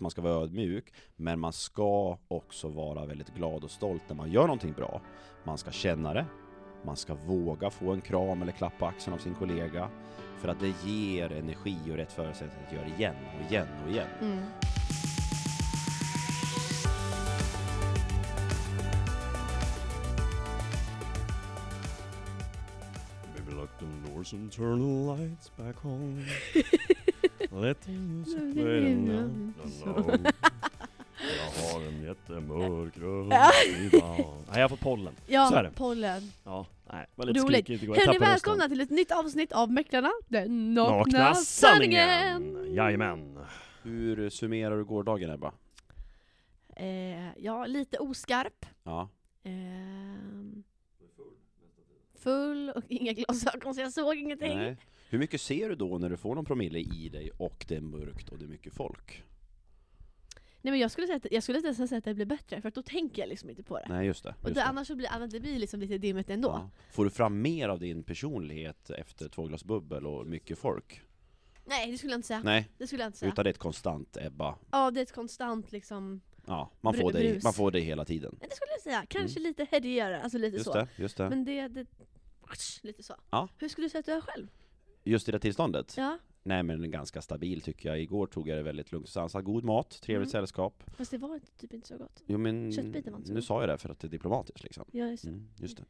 man ska vara ödmjuk, men man ska också vara väldigt glad och stolt när man gör någonting bra. Man ska känna det, man ska våga få en kram eller klapp på axeln av sin kollega, för att det ger energi och rätt förutsättningar att göra det igen och igen och igen. Mm. And turn the lights back on. Let music play. Jag har en jättemörk röst. Nej, jag fått pollen. Så är Ja, det. pollen. Ja, nej, var lite Roligt. skrikigt igår. Jag Hörni, tappade välkomna till ett nytt avsnitt av Mäklarna, den nakna, Nakna sanningen! sanningen! Jajamän. Hur summerar du gårdagen Ebba? Eh, ja, lite oskarp. Ja. Ehm, full och inga glasögon så jag såg ingenting. Nej. Hur mycket ser du då när du får någon promille i dig och det är mörkt och det är mycket folk? Nej men jag skulle, säga att, jag skulle nästan säga att det blir bättre, för att då tänker jag liksom inte på det. Nej just det. och Just det, det. annars så blir annars, det blir liksom lite dimmigt ändå. Ja. Får du fram mer av din personlighet efter två glas bubbel och mycket folk? Nej det skulle jag inte säga. Nej, Det skulle jag inte säga. utan det är ett konstant Ebba. Ja det är ett konstant liksom, Ja, man får, brus. man får dig hela tiden. Nej, det skulle jag säga. Kanske lite headigare, alltså lite Mm. Just så. det, just det. Men det, det, lite så. Ja. Hur skulle du säga att du är själv? Just i det tillståndet? Ja, Nej men ganska stabil tycker jag. Igår tog jag det väldigt lugnt och sansat. God mat, trevligt Mm. sällskap. fast det var typ inte så gott. Jo men, Köttbiten var inte så nu god. sa jag det för att det är diplomatiskt liksom. Ja, just, Mm, just det.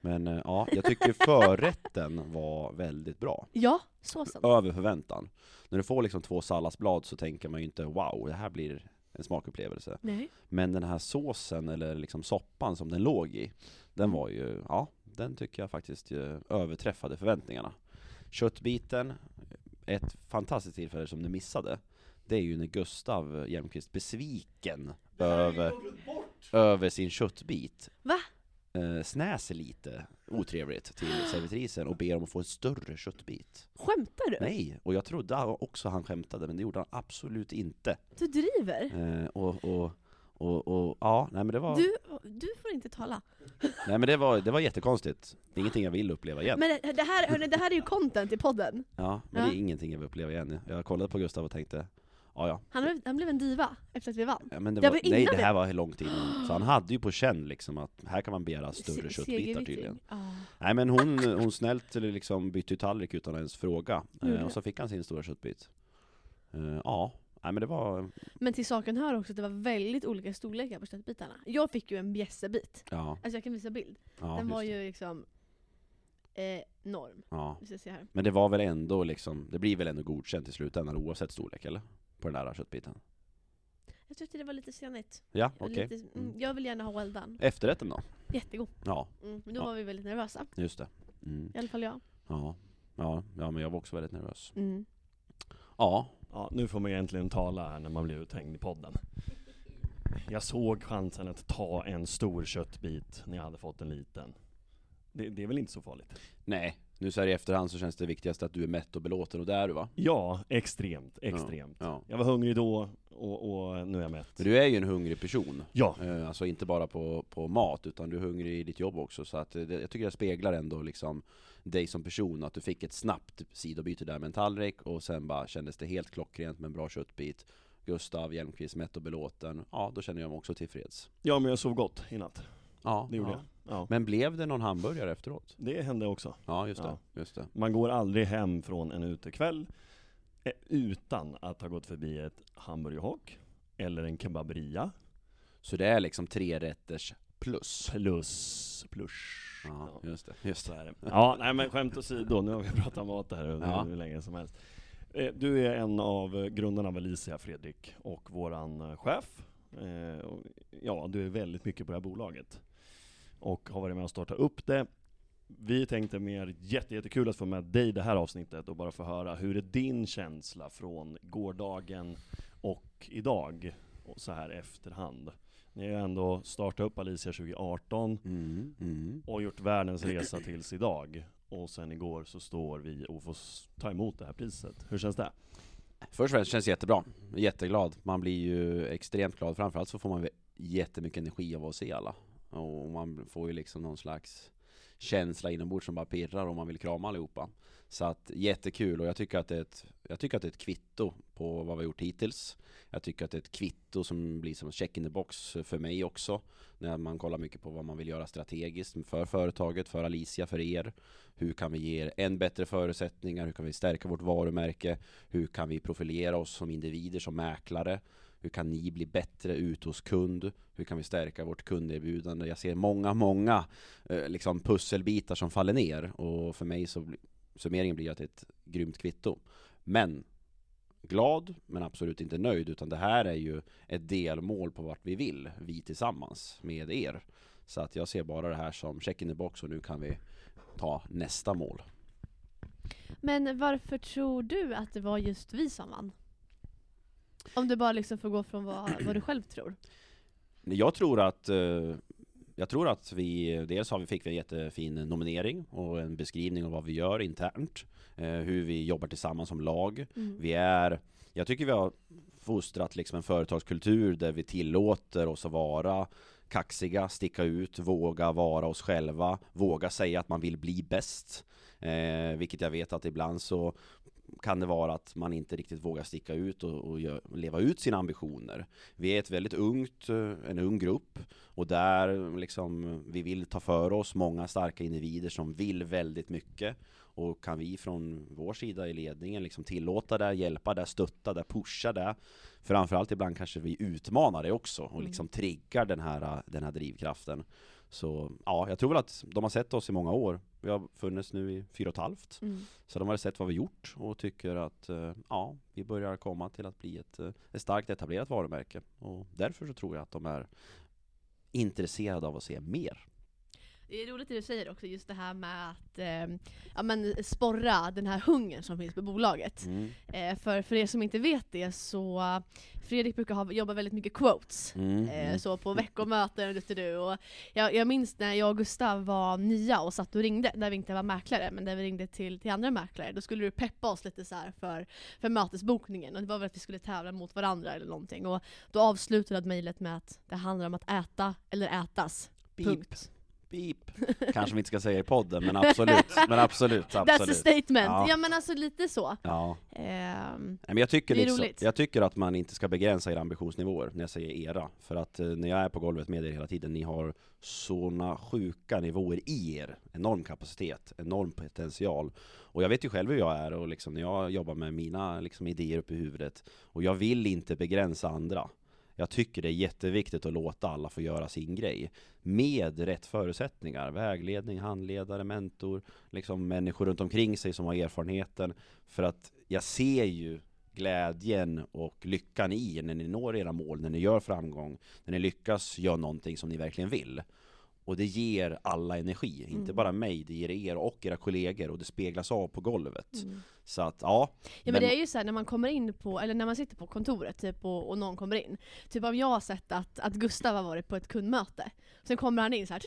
Men eh, ja, jag tycker förrätten var väldigt bra. ja såsen. Över förväntan. När du får liksom två salladsblad så tänker man ju inte wow, det här blir en smakupplevelse. Nej. Men den här såsen, eller liksom soppan som den låg i, den Mm. var ju, ja, den tycker jag faktiskt eh, överträffade förväntningarna. Köttbiten, ett fantastiskt tillfälle som du missade, det är ju när Gustav Hjelmqvist besviken över, över sin köttbit. Va? Eh, snäser lite otrevligt till servitrisen och ber om att få en större köttbit. Skämtar du? Nej, och jag trodde också han skämtade, men det gjorde han absolut inte. Du driver? Eh, och, och, och, och, ja, nej men det var... Du, du får inte tala. Nej men det var, det var jättekonstigt. Det är ingenting jag vill uppleva igen. Men det, det, här, hörni, det här är ju content i podden. Ja, men Ja. det är ingenting jag vill uppleva igen. Jag kollade på Gustav och tänkte, ja ja. Han, blev- han blev en diva efter att vi vann. ja men det Det var, var nej det här var långt innan. Så han hade ju på känn liksom att här kan man begära större Se- köttbitar tydligen. Ja. Nej men hon, hon snällt liksom bytte tallrik utan att ens fråga. Eh, och så fick han sin stora köttbit. Eh, ja, nej men det var, Men till saken hör också att det var väldigt olika storlekar på köttbitarna. Jag fick ju en bjässebit. ja. Alltså jag kan visa bild. ja Den var det. ju liksom eh, enorm. Ja. Se här. Men det var väl ändå liksom, det blir väl ändå godkänt i slutändan oavsett storlek eller? På den där köttbiten. Jag tyckte det var lite senigt. Ja, okej. Lite, mm, jag vill gärna ha well done. Efterrätten då? Jättegod. Ja, Mm, men då Ja. var vi väldigt nervösa. just det. Mm. I alla fall jag. Ja. ja, ja men jag var också väldigt nervös. Mm. Ja, Ja, nu får man egentligen tala här när man blir uthängd i podden. Jag såg chansen att ta en stor köttbit när jag hade fått en liten. Det, det är väl inte så farligt? nej. Nu så här i efterhand så känns det viktigast att du är mätt och belåten och det är du va? Ja, extremt, extremt. Ja. Jag var hungrig då och, och nu är jag mätt. Men du är ju en hungrig person. Ja, Eh, Alltså inte bara på, på mat, utan du är hungrig i ditt jobb också. Så att eh, det, jag tycker det speglar ändå liksom dig som person, att du fick ett snabbt sidobyte där med en tallrik och sen bara kändes det helt klockrent med en bra köttbit. Gustav Hjelmqvist mätt och belåten. Ja, då känner jag mig också tillfreds. ja men jag sov gott i natt. Ja, Det gjorde ja. jag. Ja. Men blev det någon hamburgare efteråt? Det hände också. Ja, just det. Ja. Just det. Man går aldrig hem från en utekväll eh, utan att ha gått förbi ett hamburgerhock eller en kebaberia Så det är liksom tre rätters plus? plus plus. Ja, just det. Just Så det. är det. Ja, nej men skämt åsido, nu har vi pratat mat här Ja. hur länge som helst. Eh, Du är en av grundarna av Alicia, Fredrik, och våran eh, chef. Ja, du är väldigt mycket på det här bolaget. Och har varit med och startat upp det. Vi tänkte mer jätte, jättekul att få med dig i det här avsnittet och bara få höra hur är din känsla från gårdagen och idag, och så här efterhand. Ni har ju ändå startat upp Alicia 2018, Mm, mm. och gjort världens resa tills idag. Och sen igår så står vi och får ta emot det här priset. Hur känns det? Först och främst känns det jättebra. Jätteglad. Man blir ju extremt glad. Framförallt så får man jättemycket energi av att se alla. Och man får ju liksom någon slags känsla inombords som bara pirrar och man vill krama allihopa. Så att jättekul och jag tycker att det är ett, jag tycker att det är ett kvitto på vad vi har gjort hittills. Jag tycker att det är ett kvitto som blir som en check in the box för mig också. När man kollar mycket på vad man vill göra strategiskt för företaget, för Alicia, för er. Hur kan vi ge er än bättre förutsättningar? Hur kan vi stärka vårt varumärke? Hur kan vi profilera oss som individer, som mäklare? Hur kan ni bli bättre ute hos kund? Hur kan vi stärka vårt kunderbjudande? Jag ser många, många eh, liksom pusselbitar som faller ner och för mig så summeringen blir att det är ett grymt kvitto. Men glad, men absolut inte nöjd, utan det här är ju ett delmål på vart vi vill, vi tillsammans med er. Så att jag ser bara det här som check in the box och nu kan vi ta nästa mål. Men varför tror du att det var just vi som vann? Om du bara liksom får gå från vad, vad du själv tror. Jag tror att eh, jag tror att vi, dels har vi, fick vi en jättefin nominering och en beskrivning av vad vi gör internt, eh, hur vi jobbar tillsammans som lag. Mm. Vi är, jag tycker vi har fostrat liksom en företagskultur där vi tillåter oss att vara kaxiga, sticka ut, våga vara oss själva, våga säga att man vill bli bäst. Eh, vilket jag vet att ibland så kan det vara att man inte riktigt vågar sticka ut och, och, gör, leva ut sina ambitioner. Vi är ett väldigt ungt, eh, en ung grupp och där liksom vi vill ta för oss många starka individer som vill väldigt mycket och kan vi från vår sida i ledningen liksom tillåta det, hjälpa det, stötta det, pusha det Framförallt ibland kanske vi utmanar det också och liksom mm. triggar den här, den här drivkraften Så ja, jag tror väl att de har sett oss i många år Vi har funnits nu i fyra och ett halvt. Mm. Så de har sett vad vi gjort och tycker att eh, ja, vi börjar komma till att bli ett, eh, ett starkt etablerat varumärke. Och därför så tror jag att de är intresserade av att se mer det är roligt det du säger också, just det här med att eh, ja, men sporra den här hungern som finns på bolaget. Mm. Eh, för, för er som inte vet det så Fredrik brukar ha, jobba väldigt mycket quotes, mm. eh, mm. så på veckomöten vet du. Och jag, jag minns när jag och Gustav var nya och satt och ringde, där vi inte var mäklare, men där vi ringde till, till andra mäklare. Då skulle du peppa oss lite så för, för mötesbokningen, och det var väl att vi skulle tävla mot varandra eller någonting. Och då avslutade mejlet med att det handlar om att äta eller ätas. Punkt. Beep. Kanske vi inte ska säga i podden, men absolut. Men absolut, absolut. That's a statement. Ja. ja men alltså lite så. Ja. Um, men jag, tycker det är liksom, roligt. jag tycker att man inte ska begränsa era ambitionsnivåer när jag säger era. För att eh, när jag är på golvet med er hela tiden, ni har såna sjuka nivåer i er. Enorm kapacitet, enorm potential. Och jag vet ju själv hur jag är och liksom när jag jobbar med mina liksom, idéer uppe i huvudet. Och jag vill inte begränsa andra. Jag tycker det är jätteviktigt att låta alla få göra sin grej med rätt förutsättningar. Vägledning, handledare, mentor, liksom människor runt omkring sig som har erfarenheten. För att jag ser ju glädjen och lyckan i när ni når era mål, när ni gör framgång, när ni lyckas göra någonting som ni verkligen vill. Och det ger alla energi, mm. inte bara mig, det ger er och era kollegor och det speglas av på golvet. Mm. Så att, ja. Ja men, men, det är ju så här, när man kommer in på, eller när man sitter på kontoret typ och, och någon kommer in. Typ om jag har sett att, att Gustav har varit på ett kundmöte. Sen kommer han in så här,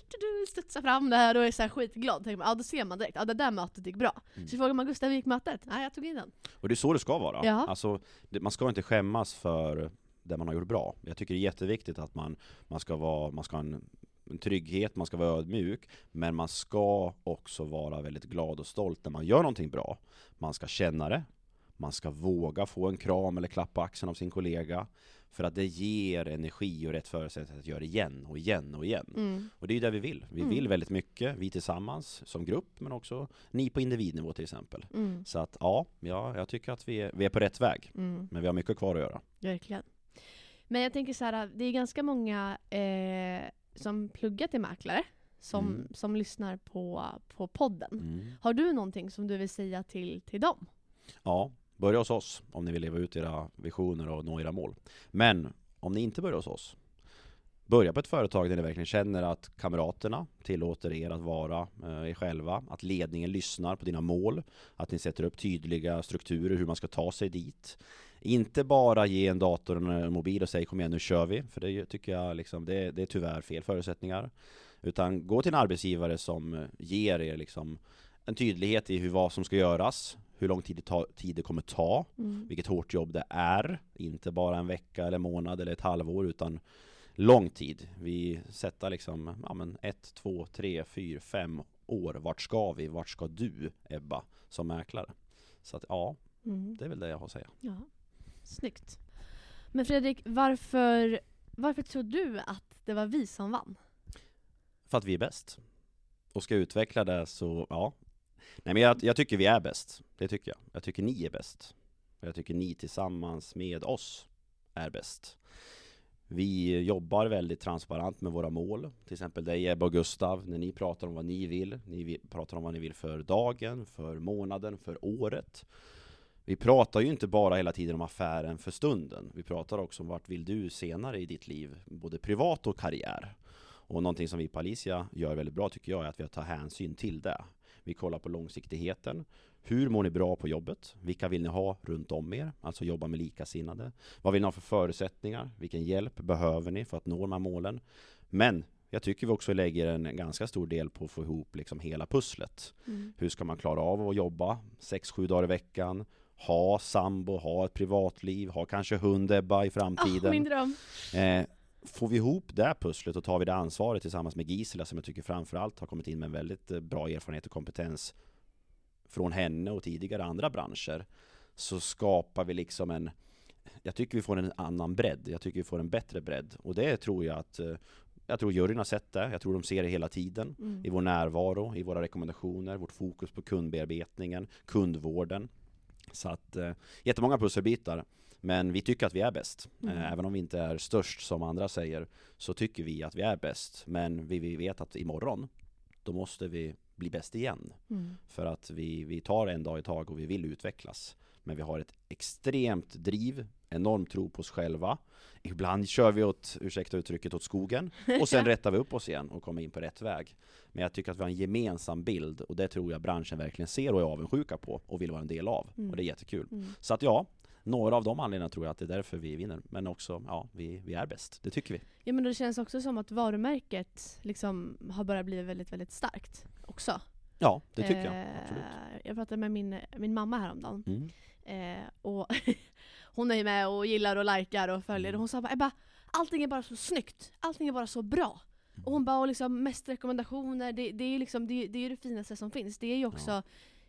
studsar fram där och är så här skitglad. Tänker man, ja då ser man direkt, ja det där mötet gick bra. Mm. Så frågar man Gustav, hur gick mötet? Nej jag tog in den. Och det är så det ska vara. Ja. Alltså, det, man ska inte skämmas för det man har gjort bra. Jag tycker det är jätteviktigt att man, man ska vara, man ska ha en en trygghet, man ska vara ödmjuk, men man ska också vara väldigt glad och stolt när man gör någonting bra. Man ska känna det, man ska våga få en kram eller klapp på axeln av sin kollega, för att det ger energi och rätt förutsättningar att göra det igen och igen och igen. Mm. Och det är ju det vi vill. Vi mm. vill väldigt mycket, vi tillsammans som grupp, men också ni på individnivå till exempel. Mm. Så att ja, ja, jag tycker att vi är, vi är på rätt väg. Mm. Men vi har mycket kvar att göra. Verkligen. Men jag tänker så här, det är ganska många eh som pluggar till mäklare som, mm. som lyssnar på, på podden. Mm. Har du någonting som du vill säga till, till dem? Ja, börja hos oss om ni vill leva ut era visioner och nå era mål. Men om ni inte börjar hos oss, börja på ett företag där ni verkligen känner att kamraterna tillåter er att vara eh, er själva, att ledningen lyssnar på dina mål, att ni sätter upp tydliga strukturer hur man ska ta sig dit. Inte bara ge en dator och en mobil och säga kom igen nu kör vi, för det tycker jag liksom, det, det är tyvärr fel förutsättningar. Utan gå till en arbetsgivare som ger er liksom en tydlighet i hur vad som ska göras, hur lång tid det, ta, tid det kommer ta, mm. vilket hårt jobb det är. Inte bara en vecka eller månad eller ett halvår utan lång tid. Vi sätter liksom ja, men ett, två, tre, fyra, fem år. Vart ska vi? Vart ska du, Ebba, som mäklare? Så att ja, Mm. det är väl det jag har att säga. Ja, snyggt. Men Fredrik, varför, varför tror du att det var vi som vann? För att vi är bäst. Och ska utveckla det så, ja. Nej men jag, jag tycker vi är bäst. Det tycker jag. Jag tycker ni är bäst. Och jag tycker ni tillsammans med oss är bäst. Vi jobbar väldigt transparent med våra mål. Till exempel dig Ebba och Gustav, när ni pratar om vad ni vill. Ni vill, pratar om vad ni vill för dagen, för månaden, för året. Vi pratar ju inte bara hela tiden om affären för stunden. Vi pratar också om vart vill du senare i ditt liv, både privat och karriär. Och någonting som vi på Alicia gör väldigt bra tycker jag är att vi tar hänsyn till det. Vi kollar på långsiktigheten. Hur mår ni bra på jobbet? Vilka vill ni ha runt om er? Alltså jobba med likasinnade. Vad vill ni ha för förutsättningar? Vilken hjälp behöver ni för att nå de här målen? Men jag tycker vi också lägger en ganska stor del på att få ihop liksom hela pusslet. Mm. Hur ska man klara av att jobba 6-7 dagar i veckan? Ha sambo, ha ett privatliv, ha kanske hund Ebba i framtiden. min dröm. Eh, får vi ihop det pusslet och tar vi det ansvaret tillsammans med Gisela som jag tycker framförallt har kommit in med en väldigt eh, bra erfarenhet och kompetens från henne och tidigare andra branscher så skapar vi liksom en jag tycker vi får en annan bredd, jag tycker vi får en bättre bredd och det tror jag att eh, jag tror juryn har sett det, jag tror de ser det hela tiden Mm. i vår närvaro, i våra rekommendationer, vårt fokus på kundbearbetningen, kundvården. Så att eh, jättemånga pusselbitar. Men vi tycker att vi är bäst. Mm. Eh, även om vi inte är störst som andra säger så tycker vi att vi är bäst. Men vi, vi vet att imorgon då måste vi bli bäst igen. Mm. För att vi, vi tar en dag i tag och vi vill utvecklas. Men vi har ett extremt driv, enorm tro på oss själva. Ibland kör vi åt, ursäkta uttrycket, åt skogen och sen rättar vi upp oss igen och kommer in på rätt väg. Men jag tycker att vi har en gemensam bild och det tror jag branschen verkligen ser och är avundsjuka på och vill vara en del av. Mm. Och det är jättekul. Mm. Så att ja, några av de anledningarna tror jag att det är därför vi vinner. Men också, ja, vi, vi är bäst. Det tycker vi. Ja men det känns också som att varumärket liksom har börjat bli väldigt, väldigt starkt också. Ja, det tycker jag. Eh, Absolut. Jag pratade med min, min mamma häromdagen. Mm. Eh, och hon är ju med och gillar och likar och följer. Mm. Och hon sa bara Ebba, allting är bara så snyggt. Allting är bara så bra. Mm. Och hon bara, och liksom mest rekommendationer, det, det är ju liksom, det, det, är det finaste som finns. Det är ju också Ja.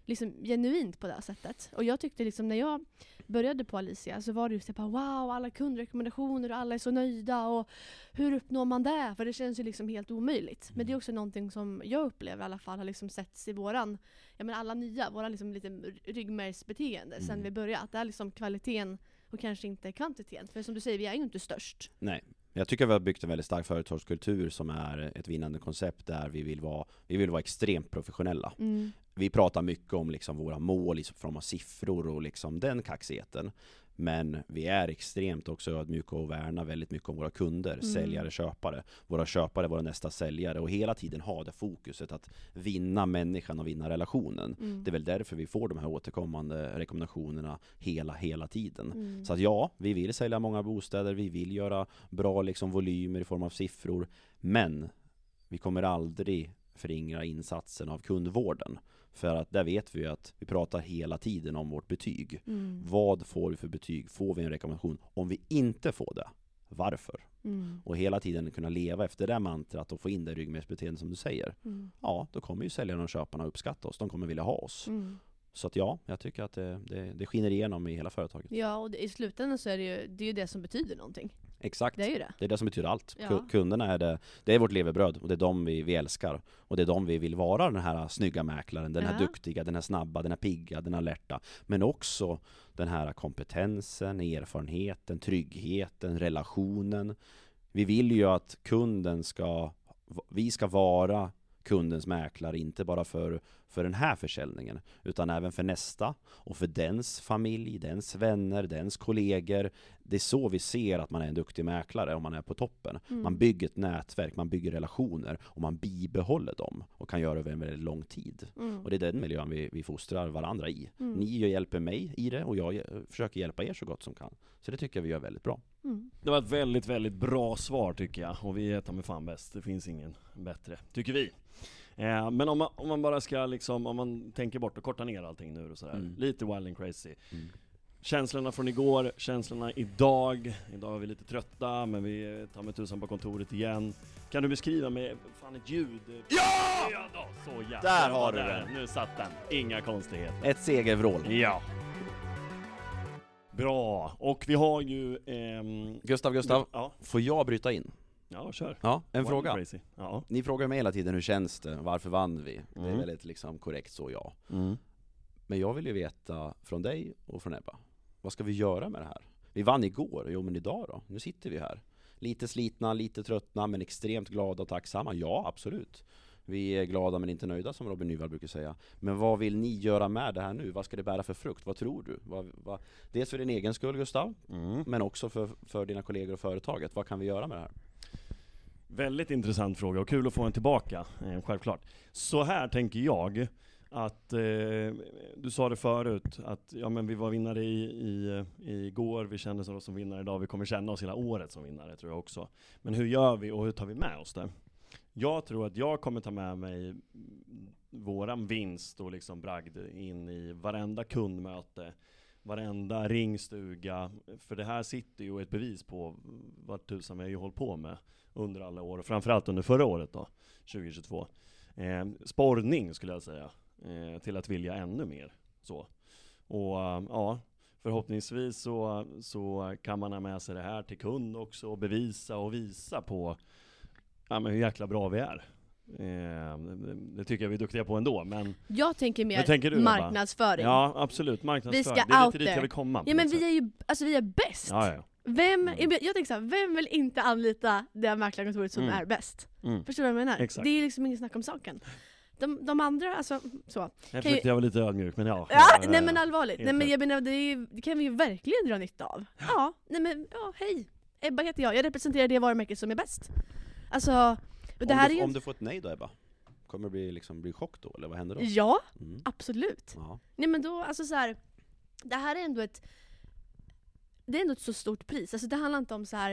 liksom genuint på det här sättet. Och jag tyckte liksom när jag började på Alicia så var det just det bara wow, alla kundrekommendationer och alla är så nöjda och hur uppnår man det? För det känns ju liksom helt omöjligt. Men det är också någonting som jag upplever i alla fall har liksom setts i våran, ja men alla nya, våra liksom lite ryggmärgsbeteende sen Mm. vi började. Att det är liksom kvaliteten och kanske inte kvantiteten. För som du säger, vi är ju inte störst. Nej. Jag tycker vi har byggt en väldigt stark företagskultur som är ett vinnande koncept där vi vill vara, vi vill vara extremt professionella. Mm. Vi pratar mycket om liksom våra mål i form av siffror och liksom den kaxigheten. Men vi är extremt också ödmjuka och värnar väldigt mycket om våra kunder, Mm. säljare, köpare. Våra köpare, våra nästa säljare och hela tiden ha det fokuset att vinna människan och vinna relationen. Mm. Det är väl därför vi får de här återkommande rekommendationerna hela, hela tiden. Mm. Så att ja, vi vill sälja många bostäder, vi vill göra bra liksom volymer i form av siffror. Men vi kommer aldrig förringra insatsen av kundvården. För att där vet vi ju att vi pratar hela tiden om vårt betyg. Mm. Vad får vi för betyg? Får vi en rekommendation? Om vi inte får det, varför? Mm. Och hela tiden kunna leva efter det mantrat och få in det ryggmärgsbeteende som du säger. Mm. Ja, då kommer ju säljarna och köparna uppskatta oss. De kommer vilja ha oss. Mm. Så att ja, jag tycker att det, det, det skiner igenom i hela företaget. Ja, och i slutändan så är det ju det, är ju det som betyder någonting. Exakt. Det är ju det. Det är det som betyder allt. Ja. Ku- Kunderna är det, det är vårt levebröd och det är de vi, vi älskar. Och det är de vi vill vara, den här snygga mäklaren, den här Ja. duktiga, den här snabba, den här pigga, den här alerta. Men också den här kompetensen, erfarenheten, tryggheten, relationen. Vi vill ju att kunden ska, vi ska vara kundens mäklare, inte bara för, för den här försäljningen, utan även för nästa och för dens familj, dens vänner, dens kollegor. Det är så vi ser att man är en duktig mäklare om man är på toppen. Mm. Man bygger ett nätverk, man bygger relationer och man bibehåller dem och kan göra det över en väldigt lång tid. Mm. Och det är den miljön vi, vi fostrar varandra i. Mm. Ni hjälper mig i det och jag försöker hjälpa er så gott som kan. Så det tycker jag vi gör väldigt bra. Mm. Det var ett väldigt, väldigt bra svar tycker jag. Och vi är ta med fan bäst. Det finns ingen bättre, tycker vi. Eh, men om man, om man bara ska liksom, om man tänker bort och korta ner allting nu och sådär. Mm. Lite wild and crazy. Mm. Känslorna från igår, känslorna idag. Idag är vi lite trötta, men vi tar med tusan på kontoret igen. Kan du beskriva med fan ett ljud? Ja! Ja då, så jävla Där har du där. den. Nu satt den. Inga konstigheter. Ett segervrål. Ja. Bra, och vi har ju... ehm, Gustav, Gustav, Ja, får jag bryta in? Ja kör. Ja, en Wild fråga. Crazy. Ja. Ni frågar mig hela tiden hur känns det, varför vann vi? Det är Mm. väldigt liksom korrekt så ja. Mm. Men jag vill ju veta från dig och från Ebba, vad ska vi göra med det här? Vi vann igår, jo men idag då? Nu sitter vi här. Lite slitna, lite tröttna, men extremt glada och tacksamma. Ja, absolut. Vi är glada men inte nöjda som Robin Nyvall brukar säga. Men vad vill ni göra med det här nu? Vad ska det bära för frukt? Vad tror du? Vad, vad, dels för din egen skull Gustav, Mm. men också för, för dina kollegor och företaget. Vad kan vi göra med det här? Väldigt intressant fråga och kul att få en tillbaka, eh, självklart. Så här tänker jag, att eh, du sa det förut, att ja, men vi var vinnare i, i, i igår, vi kände oss som vinnare idag, vi kommer känna oss hela året som vinnare tror jag också. Men hur gör vi och hur tar vi med oss det? Jag tror att jag kommer ta med mig våran vinst och liksom bragd in i varenda kundmöte, varenda ringstuga, för det här sitter ju ett bevis på vad tusan vi har ju hållit på med under alla år, och framförallt under förra året då, 2022. Eh, sporrning skulle jag säga, eh, till att vilja ännu mer. Så. Och eh, ja, förhoppningsvis så, så kan man ha med sig det här till kund också och bevisa och visa på ja, men hur jäkla bra vi är. Eh, det, tycker jag vi är duktiga på ändå, men Jag tänker mer tänker du, Ebba? marknadsföring. ja absolut, marknadsföring. Vi ska det är out lite dit jag vill komma. Ja men vi sätt. är ju, alltså vi är bäst! Ja, ja. Vem, Mm. jag, tänker såhär, vem vill inte anlita det mäklarkontoret som Mm. är bäst? Mm. Förstår du vad jag menar? Exakt. Det är liksom inget snack om saken. De, de andra, alltså så. Jag ju- försökte jag vara lite ödmjuk, men ja. Ja, nej men allvarligt. Nej men jag menar, det, ju- det kan vi ju verkligen dra nytta av. Ja, nej men, ja hej. Ebba heter jag, jag representerar det varumärke som är bäst. Alltså, och det om, här du, är ju... om du får ett nej då Ebba? Kommer det bli, liksom, bli chock då, eller vad händer då? Ja, Mm. absolut. Ja. Nej men då, alltså så här. Det här är ändå ett Det är ändå ett så stort pris, alltså det handlar inte om så här.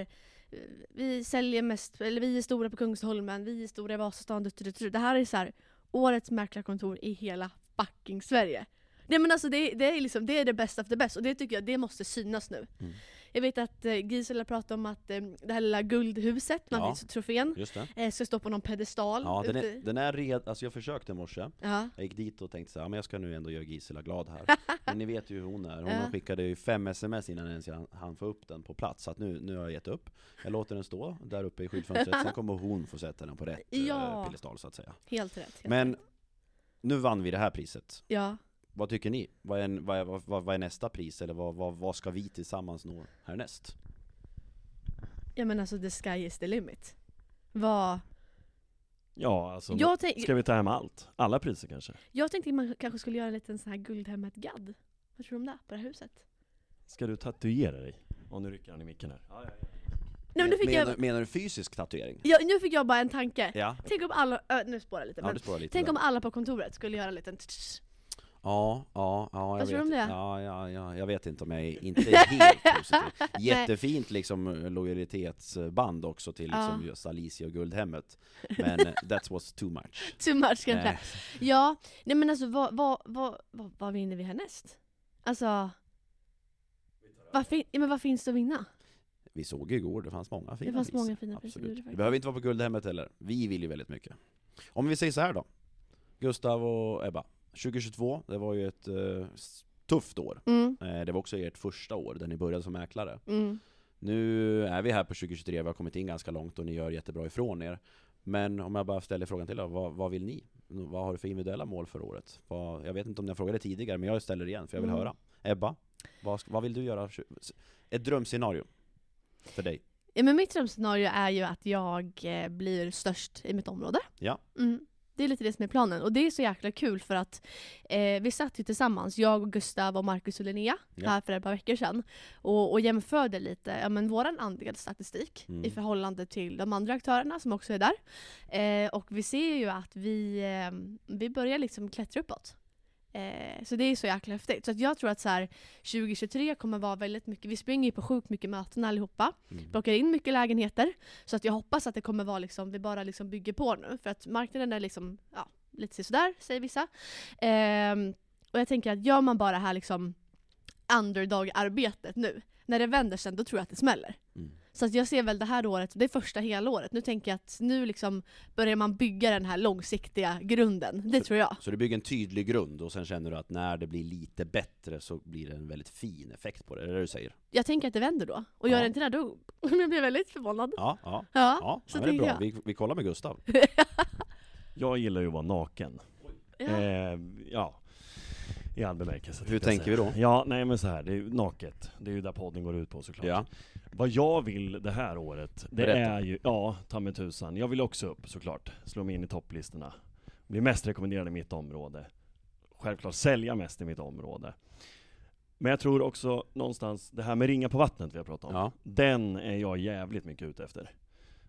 eh, Vi säljer mest, eller vi är stora på Kungsholmen, vi är stora i Vasastan, du, du, du. Det här är så här. Årets mäklarkontor i hela fucking Sverige. Nej men alltså det, det är liksom, det är det bästa av det bästa och det tycker jag, det måste synas nu. Mm. Jag vet att eh, Gisela pratade om att eh, det här lilla guldhuset, Ja. ja. trofén, Just det. eh, ska stå på någon pedestal. Ja, den är, den är red, alltså jag försökte i morse, ja. jag gick dit och tänkte så här, "Ja, men jag ska nu ändå göra Gisela glad här. Men ni vet ju hur hon är, hon Ja. skickade ju fem sms innan ens jag hann få upp den på plats, så att nu, nu har jag gett upp. Jag låter den stå där uppe i skyltfönstret, sen kommer hon få sätta den på rätt Ja. piedestal så att säga. Helt rätt. Helt Men rätt. nu vann vi det här priset. Ja. Vad tycker ni? Vad är, en, vad är, vad, vad är nästa pris, eller vad, vad, vad ska vi tillsammans nå härnäst? Ja men alltså the sky is the limit. Vad... Ja, alltså. Jag, tänk, Ska vi ta hem allt? Alla priser kanske? jag tänkte att man kanske skulle göra en liten sån här guldhemmet-gadd. Vad tror du om det? På det här huset? Ska du tatuera dig? Och nu rycker han i micken här. Ja, ja, ja. Nej, men menar, jag, menar du fysisk tatuering? ja, nu fick jag bara en tanke. Ja, Tänk om alla, nu spårar jag lite, ja men spårar lite tänk där. om alla på kontoret skulle göra en liten tsch, Ja, ja, ja, jag Vad tror du vet. om det? Ja, ja, ja, jag vet inte om jag är inte är helt positiv. Jättefint liksom lojalitetsband också till liksom Ja. just Alicia och Guldhemmet. Men eh, that was too much. too much kanske. Eh, Ja, nej men alltså vad, vad, vad, vad, vad vinner vi härnäst? Alltså... Vad, fin, ja, men vad finns det att vinna? vi såg ju igår, det fanns många fina Det fanns många fina priser, Absolut. Det faktiskt. behöver inte vara på Guldhemmet heller. Vi vill ju väldigt mycket. Om vi säger så här då. Gustav och Ebba. 2022, det var ju ett eh, tufft år. Mm, Eh, det var också ert första år, där ni började som mäklare. mm. Nu är vi här på 2023, vi har kommit in ganska långt och ni gör jättebra ifrån er. Men om jag bara ställer frågan till er, vad, vad vill ni? Vad har du för individuella mål för året? Vad, jag vet inte om jag frågade tidigare, men jag ställer igen för jag vill Mm. höra. Ebba, vad, vad vill du göra? Ett drömscenario för dig? Ja, men mitt drömscenario är ju att jag eh, blir störst i mitt område. Ja. Mm. Det är lite det som är planen. Och det är så jäkla kul för att eh, vi satt ju tillsammans, jag och Gustav och Marcus och Linnea, Ja. här för ett par veckor sedan. Och, och jämförde lite ja, men våran andelsstatistik Mm. i förhållande till de andra aktörerna som också är där. Eh, och vi ser ju att vi, eh, vi börjar liksom klättra uppåt. Eh, så det är så jäkla häftigt. Så att jag tror att så här, 2023 kommer vara väldigt mycket, vi springer ju på sjukt mycket möten allihopa Mm. plockar in mycket lägenheter. Så att jag hoppas att det kommer vara liksom, vi bara liksom bygger på nu. För att marknaden är liksom, ja, lite sådär säger vissa. Ehm, och jag tänker att gör man bara här liksom underdog-arbetet nu. När det vänder sen, då tror jag att det smäller. Mm. Så att jag ser väl det här året, det är första hela året. Nu tänker jag att nu liksom börjar man bygga den här långsiktiga grunden. Det tror jag. Så du bygger en tydlig grund och sen känner du att när det blir lite bättre så blir det en väldigt fin effekt på det, är det det du säger? Jag tänker att det vänder då. Och gör Ja. det inte det, då jag blir väldigt förvånad. Ja, ja, Ja, ja, så ja det är bra. jag. Vi, vi kollar med Gustav. Jag gillar ju att vara naken. Ja. Eh, ja. I all bemärkelse. Hur tänker vi då? Ja, nej men så här, det är ju naket. Det är ju där podden går ut på såklart. Ja. Vad jag vill det här året, det Berätta. är ju, ja, ta mig tusan. Jag vill också upp såklart. Slå mig in i topplistorna. Bli mest rekommenderad i mitt område. Självklart sälja mest i mitt område. Men jag tror också någonstans, det här med ringa på vattnet vi har pratat om. Ja. Den är jag jävligt mycket ute efter.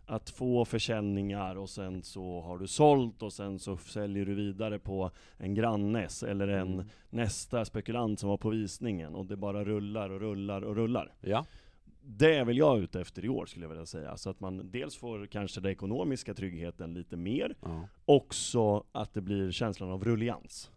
Att få försäljningar och sen så har du sålt och sen så säljer du vidare på en grannes eller en Mm. nästa spekulant som var på visningen och det bara rullar och rullar och rullar. Ja. Det är väl jag ute efter i år skulle jag vilja säga. Så att man dels får kanske den ekonomiska tryggheten lite mer, ja. också att det blir känslan av rullians.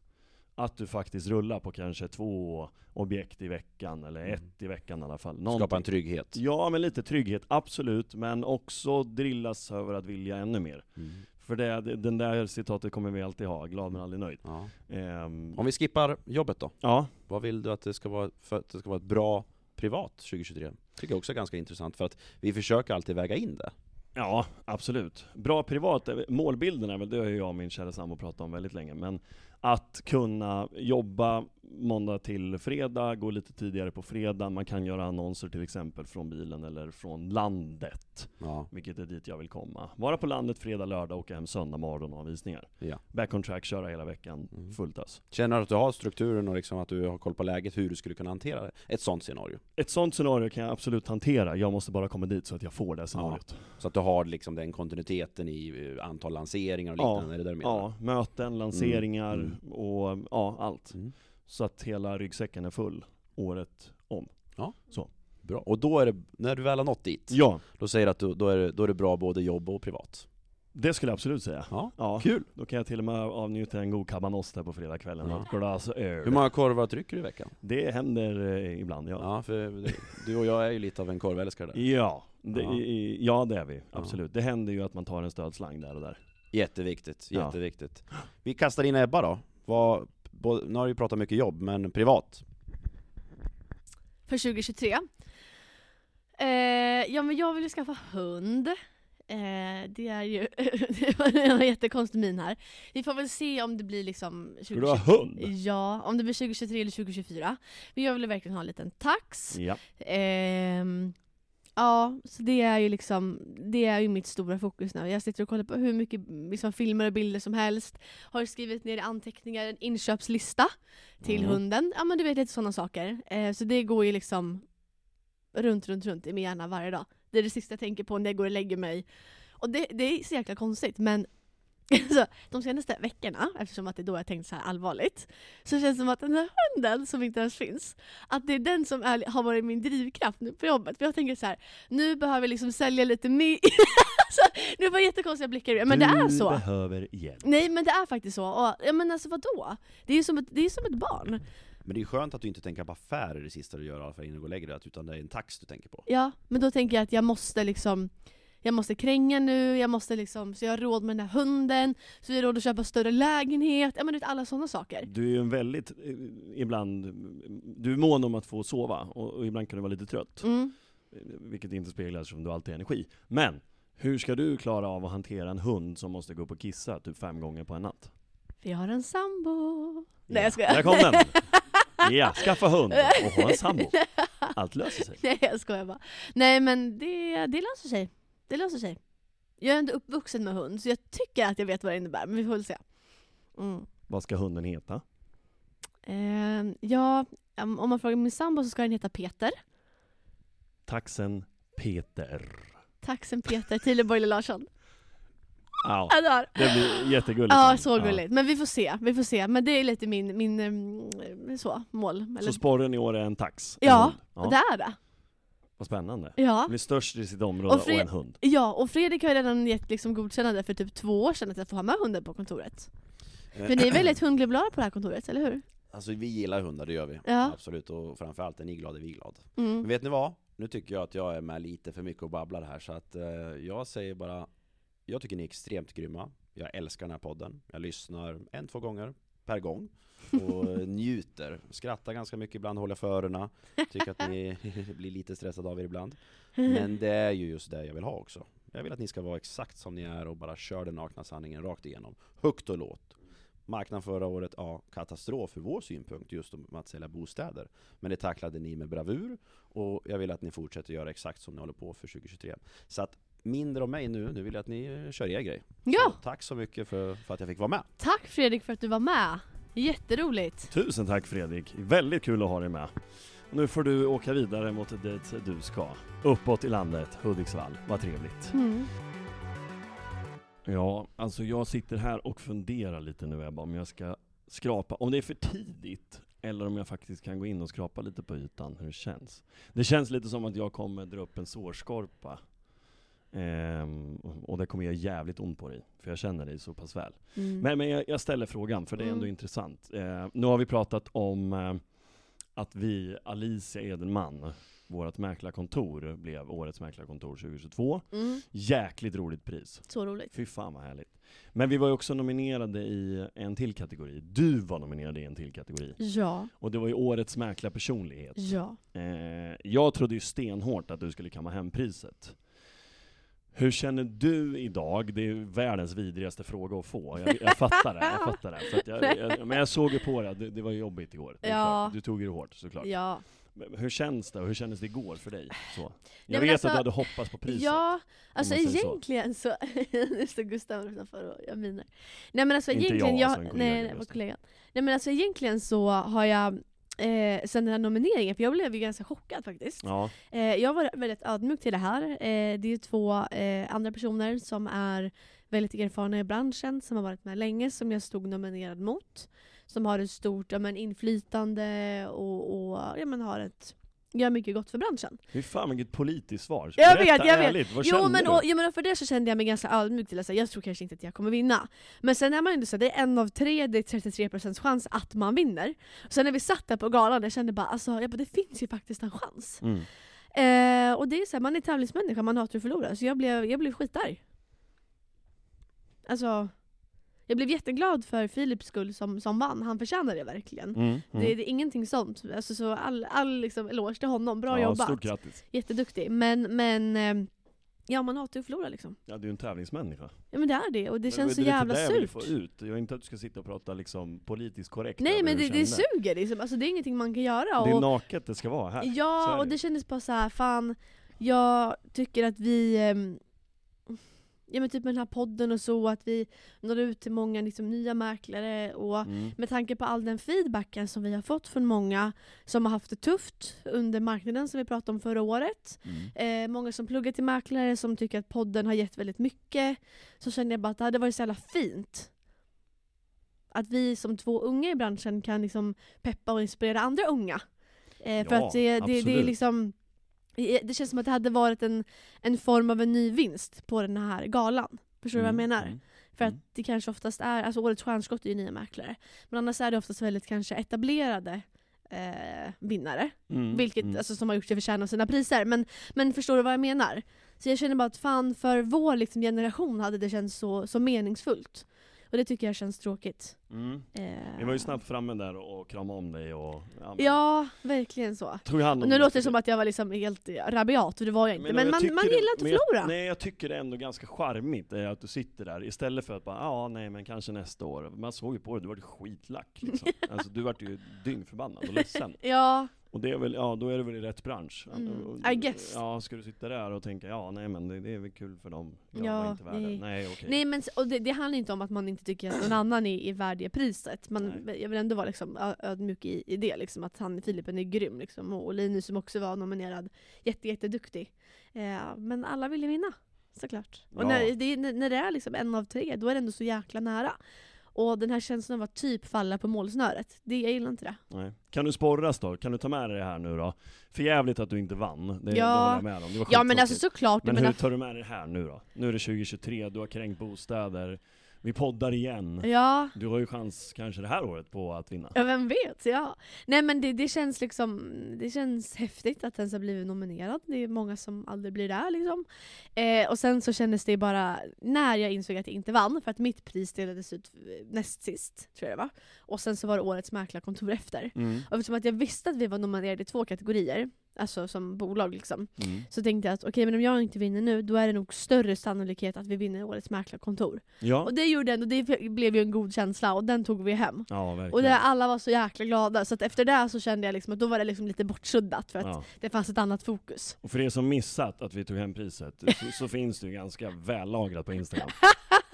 Att du faktiskt rullar på kanske två objekt i veckan, eller Mm. ett i veckan i alla fall. Skapa en Någonting. trygghet. Ja, men lite trygghet, absolut. Men också drillas över att vilja ännu mer. Mm. För det, den där citatet kommer vi alltid ha, glad men aldrig nöjd. Ja. Ehm, Om vi skippar jobbet då? ja, Vad vill du att det ska vara för att det ska vara ett bra privat 2023? Tycker jag också är ganska intressant för att vi försöker alltid väga in det. Ja, absolut. Bra privat, eh, målbilden är väl, det har jag och min kära sambo pratat om väldigt länge, men att kunna jobba måndag till fredag, gå lite tidigare på fredag, man kan göra annonser till exempel från bilen eller från landet, Ja. vilket är dit jag vill komma. Vara på landet fredag, lördag, åka hem söndag morgon och ha visningar. Ja. Back on track, köra hela veckan, Mm. fullt ös. Känner du att du har strukturen och liksom att du har koll på läget, hur du skulle kunna hantera ett sånt scenario? Ett sånt scenario kan jag absolut hantera, jag måste bara komma dit så att jag får det scenariot. Så att du har liksom den kontinuiteten i eh, antal lanseringar och Ja. liknande, är det där du menar? Ja, möten, lanseringar Mm. och ja, allt. Mm. Så att hela ryggsäcken är full året om. Bra. Och då är det, när du väl har nått dit, Ja, då säger du att du, då, är det, då är det bra både jobb och privat? det skulle jag absolut säga. Ja. Ja, Kul! då kan jag till och med avnjuta en god cabanost här på fredagskvällen och Ja. ett glas öl. Hur många korvar trycker du i veckan? Det händer eh, ibland, ja. Ja, för det- du och jag är ju lite av en korvälskare där. Ja, det, Ja. i- ja det är vi, absolut. Det händer ju att man tar en stödslang där och där. Jätteviktigt, Ja. jätteviktigt. Vi kastar in Ebba då. Vad, både, nu har vi pratat mycket jobb, men privat? För 2023. Eh, ja men jag vill ju skaffa hund. Eh, det är ju, det var en jättekonstig min här. Vi får väl se om det blir liksom 2023. Ska du ha hund? Ja, om det blir 2023 eller 2024. Men jag vill verkligen ha en liten tax. Ja. Ehm, ja, så det är ju liksom, det är ju mitt stora fokus nu. Jag sitter och kollar på hur mycket liksom, filmer och bilder som helst. Har skrivit ner i anteckningar en inköpslista till Mm. hunden. Ja men du vet lite sådana saker. Eh, så det går ju liksom runt, runt, runt i min hjärna varje dag. Det är det sista jag tänker på när jag går och lägger mig. Och det, det är så jäkla konstigt men så, de senaste veckorna, eftersom att det är då jag tänkt så här allvarligt, så känns det som att den här hunden som inte ens finns, att det är den som är, har varit min drivkraft nu på jobbet. För jag tänker så här, nu behöver jag liksom sälja lite mer. alltså, nu var det jättekonstiga blickar men det är så. Du behöver hjälp. Nej men det är faktiskt så. Och, ja, men alltså vadå? Det är ju som ett, det är som ett barn. Men det är skönt att du inte tänker på affärer det sista du gör i alla fall innan du går och lägger dig, utan det är en tax du tänker på. Ja, men då tänker jag att jag måste liksom jag måste kränga nu, jag måste liksom, så jag har råd med den här hunden, så jag har råd att köpa större lägenhet, ja men du vet alla sådana saker. Du är ju en väldigt, eh, ibland, du är mån om att få sova och, och ibland kan du vara lite trött. Mm. Eh, Vilket inte speglas som du alltid har energi. Men, hur ska du klara av att hantera en hund som måste gå upp och kissa typ fem gånger på en natt? För jag har en sambo. Nej Ja, jag skojar. Där kom den! Ja, skaffa hund och ha en sambo. Allt löser sig. Nej jag skojar bara. Nej men det, det löser sig. Det löser sig. Jag är ändå uppvuxen med hund, så jag tycker att jag vet vad det innebär, men vi får väl se. Mm. Vad ska hunden heta? Ehm, ja, om man frågar min sambo så ska den heta Peter. Taxen Peter. Taxen Peter, Tileborg Larsson. Ja, Ja, det blir jättegulligt. Ja, så gulligt. Men vi får se, vi får se. Men det är lite min, min mm, så, mål. Så Eller, sporren i år är en tax? En Ja, och det är det. Vad spännande. Ja. Blir störst i sitt område Och och, en hund. ja, och Fredrik har ju redan gett liksom godkännande för typ två år sedan att jag får ha med hunden på kontoret. För ni är väldigt hundglada på det här kontoret, eller hur? Alltså vi gillar hundar, det gör vi. Ja. Absolut, och framförallt är ni glada är vi glada. Mm. Men vet ni vad? Nu tycker jag att jag är med lite för mycket och babblar här så att eh, jag säger bara Jag tycker ni är extremt grymma Jag älskar den här podden Jag lyssnar en, två gånger per gång och njuter. Skrattar ganska mycket ibland, håller för öronen. Tycker att ni blir lite stressade av er ibland. Men det är ju just det jag vill ha också. Jag vill att ni ska vara exakt som ni är och bara kör den nakna sanningen rakt igenom. Högt och lågt. Marknaden förra året, ja, katastrof ur vår synpunkt just om att sälja bostäder. Men det tacklade ni med bravur och jag vill att ni fortsätter göra exakt som ni håller på för 2023 Så att mindre om mig nu, nu vill jag att ni kör er grej Ja, så tack så mycket för, för att jag fick vara med tack Fredrik för att du var med. Jätteroligt. Tusen tack Fredrik, väldigt kul att ha dig med. Nu får du åka vidare mot dit du ska. Uppåt i landet, Hudiksvall. Vad trevligt. Mm. Ja, alltså jag sitter här och funderar lite nu Ebba, om jag ska skrapa, om det är för tidigt eller om jag faktiskt kan gå in och skrapa lite på ytan, hur det känns. Det känns lite som att jag kommer dra upp en sårskorpa. Ehm, och det kommer göra jävligt ont på dig, för jag känner dig så pass väl. Mm. Men, men jag, jag ställer frågan, för det är ändå Mm. intressant. Eh, nu har vi pratat om eh, att vi, Alicia Edelman, vårt mäklarkontor, blev Årets mäklarkontor 2022. Mm. Jäkligt roligt pris. Så roligt. Fy fan vad härligt. Men vi var ju också nominerade i en till kategori. Du var nominerad i en till kategori. Ja, Och det var ju Årets mäklarpersonlighet. ja. Eh, jag trodde ju stenhårt att du skulle kamma hem priset. Hur känner du idag? Det är världens vidrigaste fråga att få. Jag, jag fattar det, jag fattar det. Att jag, jag, men jag såg ju på det, det, det var jobbigt igår. Ja. Du tog ju det hårt såklart. Ja, Hur känns det hur kändes det igår för dig? Så. Jag men vet alltså- att du hade hoppats på priset. ja alltså säger så. egentligen så, nu står Gustav utanför och jag miner. Nej men alltså Inte egentligen, jag, jag, alltså nej, nej, kollegan. Nej men alltså egentligen så har jag, eh, sen den här nomineringen, för jag blev ju ganska chockad faktiskt. Ja, Eh, jag var väldigt ödmjuk till det här. Eh, det är två eh, andra personer som är väldigt erfarna i branschen, som har varit med länge, som jag stod nominerad mot. Som har ett stort ja, men, inflytande och, och ja, men, har ett, gör mycket gott för branschen. fy fan vilket politiskt svar. Jag Berätta vet, jag vet. ärligt, vad Jo kände men, du? och, ja, men för det så kände jag mig ganska ödmjuk till att säga, jag tror kanske inte att jag kommer vinna. Men sen är man ändå så, det är en av tre, det är 33% chans att man vinner. Sen när vi satt där på galan, jag kände bara, alltså, jag bara det finns ju faktiskt en chans. Mm. Eh, och det är så här, man är tävlingsmänniska, man hatar att förlora. Så jag blev, jag blev skitarg. Alltså, jag blev jätteglad för Philips skull som, som vann, han förtjänar det verkligen. Mm. Mm. Det, det är ingenting sånt. Alltså, så all, all liksom, eloge till honom, bra ja, jobbat. Stort grattis. Jätteduktig. Men, men eh, ja man hatar ju att förlora liksom. Ja, du är en tävlingsmänniska. Ja men det är det, och det Men känns så det är jävla det jag vill surt. få ut. Jag vill inte att du ska sitta och prata liksom politiskt korrekt Nej men det, det suger liksom. alltså, det är ingenting man kan göra. Det är och, naket det ska vara här. Är Ja, och det. det kändes bara så här, fan, jag tycker att vi, ehm, ja men typ med den här podden och så, att vi når ut till många liksom, nya mäklare och Mm. med tanke på all den feedbacken som vi har fått från många som har haft det tufft under marknaden som vi pratade om förra året. Mm. Eh, många som pluggar till mäklare som tycker att podden har gett väldigt mycket. Så kände jag bara att det hade varit så jävla fint. Att vi som två unga i branschen kan liksom peppa och inspirera andra unga. Eh, för Ja, att det, det, det är liksom det känns som att det hade varit en, en form av en ny vinst på den här galan. Förstår du vad jag Mm, menar? mm. För Mm. att det kanske oftast är, alltså årets stjärnskott är ju nya mäklare. Men annars är det oftast väldigt kanske etablerade eh, vinnare. Mm, Vilket, mm. alltså, som har gjort sig förtjäna av sina priser. Men, men förstår du vad jag menar? Så jag känner bara att fan för vår liksom, generation hade det känts så, så meningsfullt. Och det tycker jag känns tråkigt. Mm. Eh, Vi var ju snabbt framme där och kramade om dig och... Ja, men- Ja, verkligen så. Tog hand om nu låter det som att jag var liksom helt rabiat, och det var jag inte. Men, jag man, man det- gillar inte men att förlora. Nej, jag tycker det är ändå ganska charmigt eh, att du sitter där istället för att bara ja, nej men kanske nästa år. Man såg ju på dig, du var skitlack liksom. Alltså du vart ju dyngförbannad och ledsen. Ja, Och det är väl, ja då är du väl i rätt bransch. Mm, I guess. Ja, ska du sitta där och tänka ja, nej men det, det är väl kul för dem. Jag Ja, var inte värd nej. Nej, okej. nej men och det, det handlar inte om att man inte tycker att någon annan är, är värd det priset. Man, jag vill ändå vara liksom ödmjuk i, i det, liksom, att han, Filipen är grym. Liksom, och Linus som också var nominerad, jätte, jätteduktig. Eh, men alla ville vinna, såklart. Och Ja. när, det, när det är liksom en av tre, då är det ändå så jäkla nära. Och den här känslan av att typ falla på målsnöret, det, jag gillar inte det. Nej. Kan du sporras då? Kan du ta med dig det här nu då? För jävligt att du inte vann, det, det Ja. håller jag med om. Det var Ja men alltså såklart, Men menar, hur tar du med dig det här nu då? Nu är det 2023, du har kränkt bostäder, Vi poddar igen. Ja, Du har ju chans kanske det här året på att vinna. Ja, vem vet? Ja. Nej men det, det känns liksom, det känns häftigt att ens ha blivit nominerad. Det är många som aldrig blir där liksom. Eh, och sen så kändes det bara, när jag insåg att jag inte vann, för att mitt pris delades ut eh, näst sist, tror jag det var. Och sen så var det årets mäklarkontor efter. Mm. Och eftersom att jag visste att vi var nominerade i två kategorier, alltså som bolag liksom, Mm. så tänkte jag att okej men om jag inte vinner nu, då är det nog större sannolikhet att vi vinner årets mäklarkontor. Ja. Och det gjorde ändå, det blev ju en god känsla och den tog vi hem. ja. Och där alla var så jäkla glada, så att efter det så kände jag liksom att då var det liksom lite bortsuddat för att Ja. det fanns ett annat fokus. Och för er som missat att vi tog hem priset, så, så finns det ju ganska vällagrat på Instagram.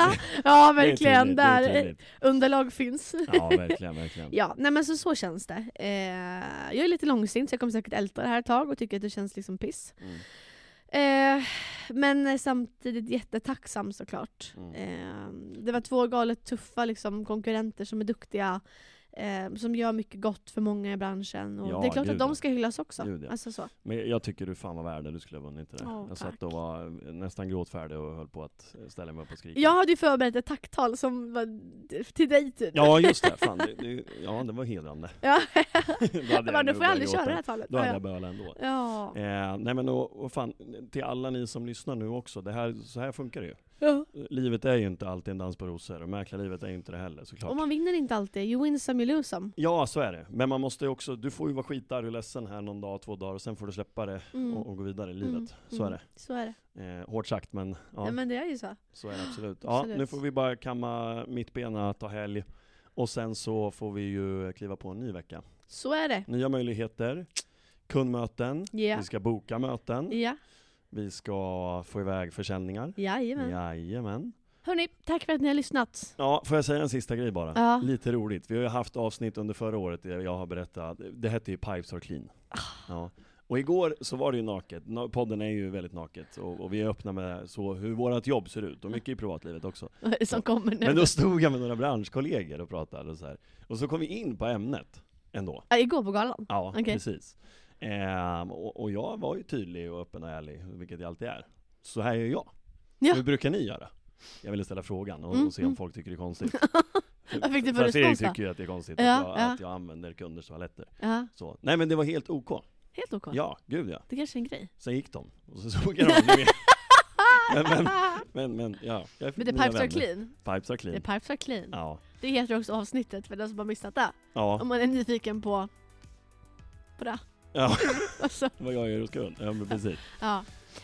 Ja Det är verkligen, tydligt, det är där tydligt. underlag finns. Ja, verkligen, verkligen. Ja, nej men så, så känns det. Eh, jag är lite långsint så jag kommer säkert älta det här ett tag och tycker att det känns liksom piss. Mm. Eh, men samtidigt jättetacksam såklart. Mm. Eh, det var två galet tuffa liksom, konkurrenter som är duktiga. Eh, som gör mycket gott för många i branschen. Och Ja, det är klart gud att de ska hyllas också. Gud ja. Alltså så. Men jag tycker du fan var värd det, du skulle ha vunnit det. Åh, jag tack. satt och var nästan gråtfärdig och höll på att ställa mig upp och skrika. Jag hade ju förberett ett tacktal som var till dig typ. Ja just det, fan, det, det, ja det var hedrande. Ja. Då hade jag nu får jag aldrig köra det här talet. Då hade Ja, jag bölat ändå. ja. Eh, nej men och, och fan, till alla ni som lyssnar nu också, det här, så här funkar det ju. Ja. Livet är ju inte alltid en dans på rosor, och mäklarlivet är ju inte det heller såklart. Och man vinner inte alltid. You win some, you lose some. Ja, så är det. Men man måste ju också, du får ju vara skitarg och ledsen här någon dag, två dagar, och sen får du släppa det Mm. och, och gå vidare i livet. Mm, Så är mm. Så är det. det. Eh, hårt sagt, men ja, Ja. men det är ju så. så är det absolut. Ja, Absolut. nu får vi bara kamma mittbena, ta helg, och sen så får vi ju kliva på en ny vecka. Så är det. Nya möjligheter, kundmöten, Ja. vi ska boka möten, Ja. Vi ska få iväg försäljningar. Jajamän. Jajamän. Hörni, tack för att ni har lyssnat. Ja, får jag säga en sista grej bara? Ja. Lite roligt. Vi har ju haft avsnitt under förra året där jag har berättat, det hette ju Pipes Are Clean. Ah. Ja. Och igår så var det ju naket, Na- podden är ju väldigt naket och, och vi är öppna med så hur vårt jobb ser ut och mycket i privatlivet också. Vad är det som kommer nu? Men då stod jag med några branschkollegor och pratade och så här. Och så kom vi in på ämnet ändå. Ja, igår på galan? Ja, Okej. precis. Ehm, och, och jag var ju tydlig och öppen och ärlig, vilket jag alltid är. Så här gör jag. Ja. Hur brukar ni göra? Jag ville ställa frågan och, Mm, och se om mm. folk tycker det är konstigt. Vad fick du för respons tycker ju att det är konstigt Ja, att, jag, ja. att jag använder kunders toaletter. Ja, Så. Nej men det var helt OK. helt okej. Ja, gud ja. Det kanske är en grej. Sen gick de, och så såg jag dem. men, men, men, men, ja. Jag Men nya pipes are clean. Pipes are clean. pipes are clean. Ja. Det heter också avsnittet för den som har missat det. Ja. Om man är nyfiken på, på det. Ja. Alltså, Vad jag gör och skuld. Ja men precis. ja. Nej,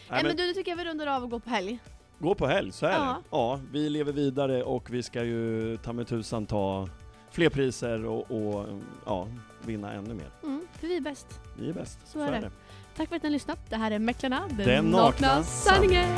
Nej, men, men du, nu tycker jag vi rundar av och går på helg. gå på helg, så är Ja. det. Ja, vi lever vidare och vi ska ju ta med tusan ta fler priser och, och ja, vinna ännu mer. Mm, för vi är bäst. Vi är bäst. Så är det. Tack för att ni har lyssnat. Det här är Mäklarna, den, Den nakna sanningen.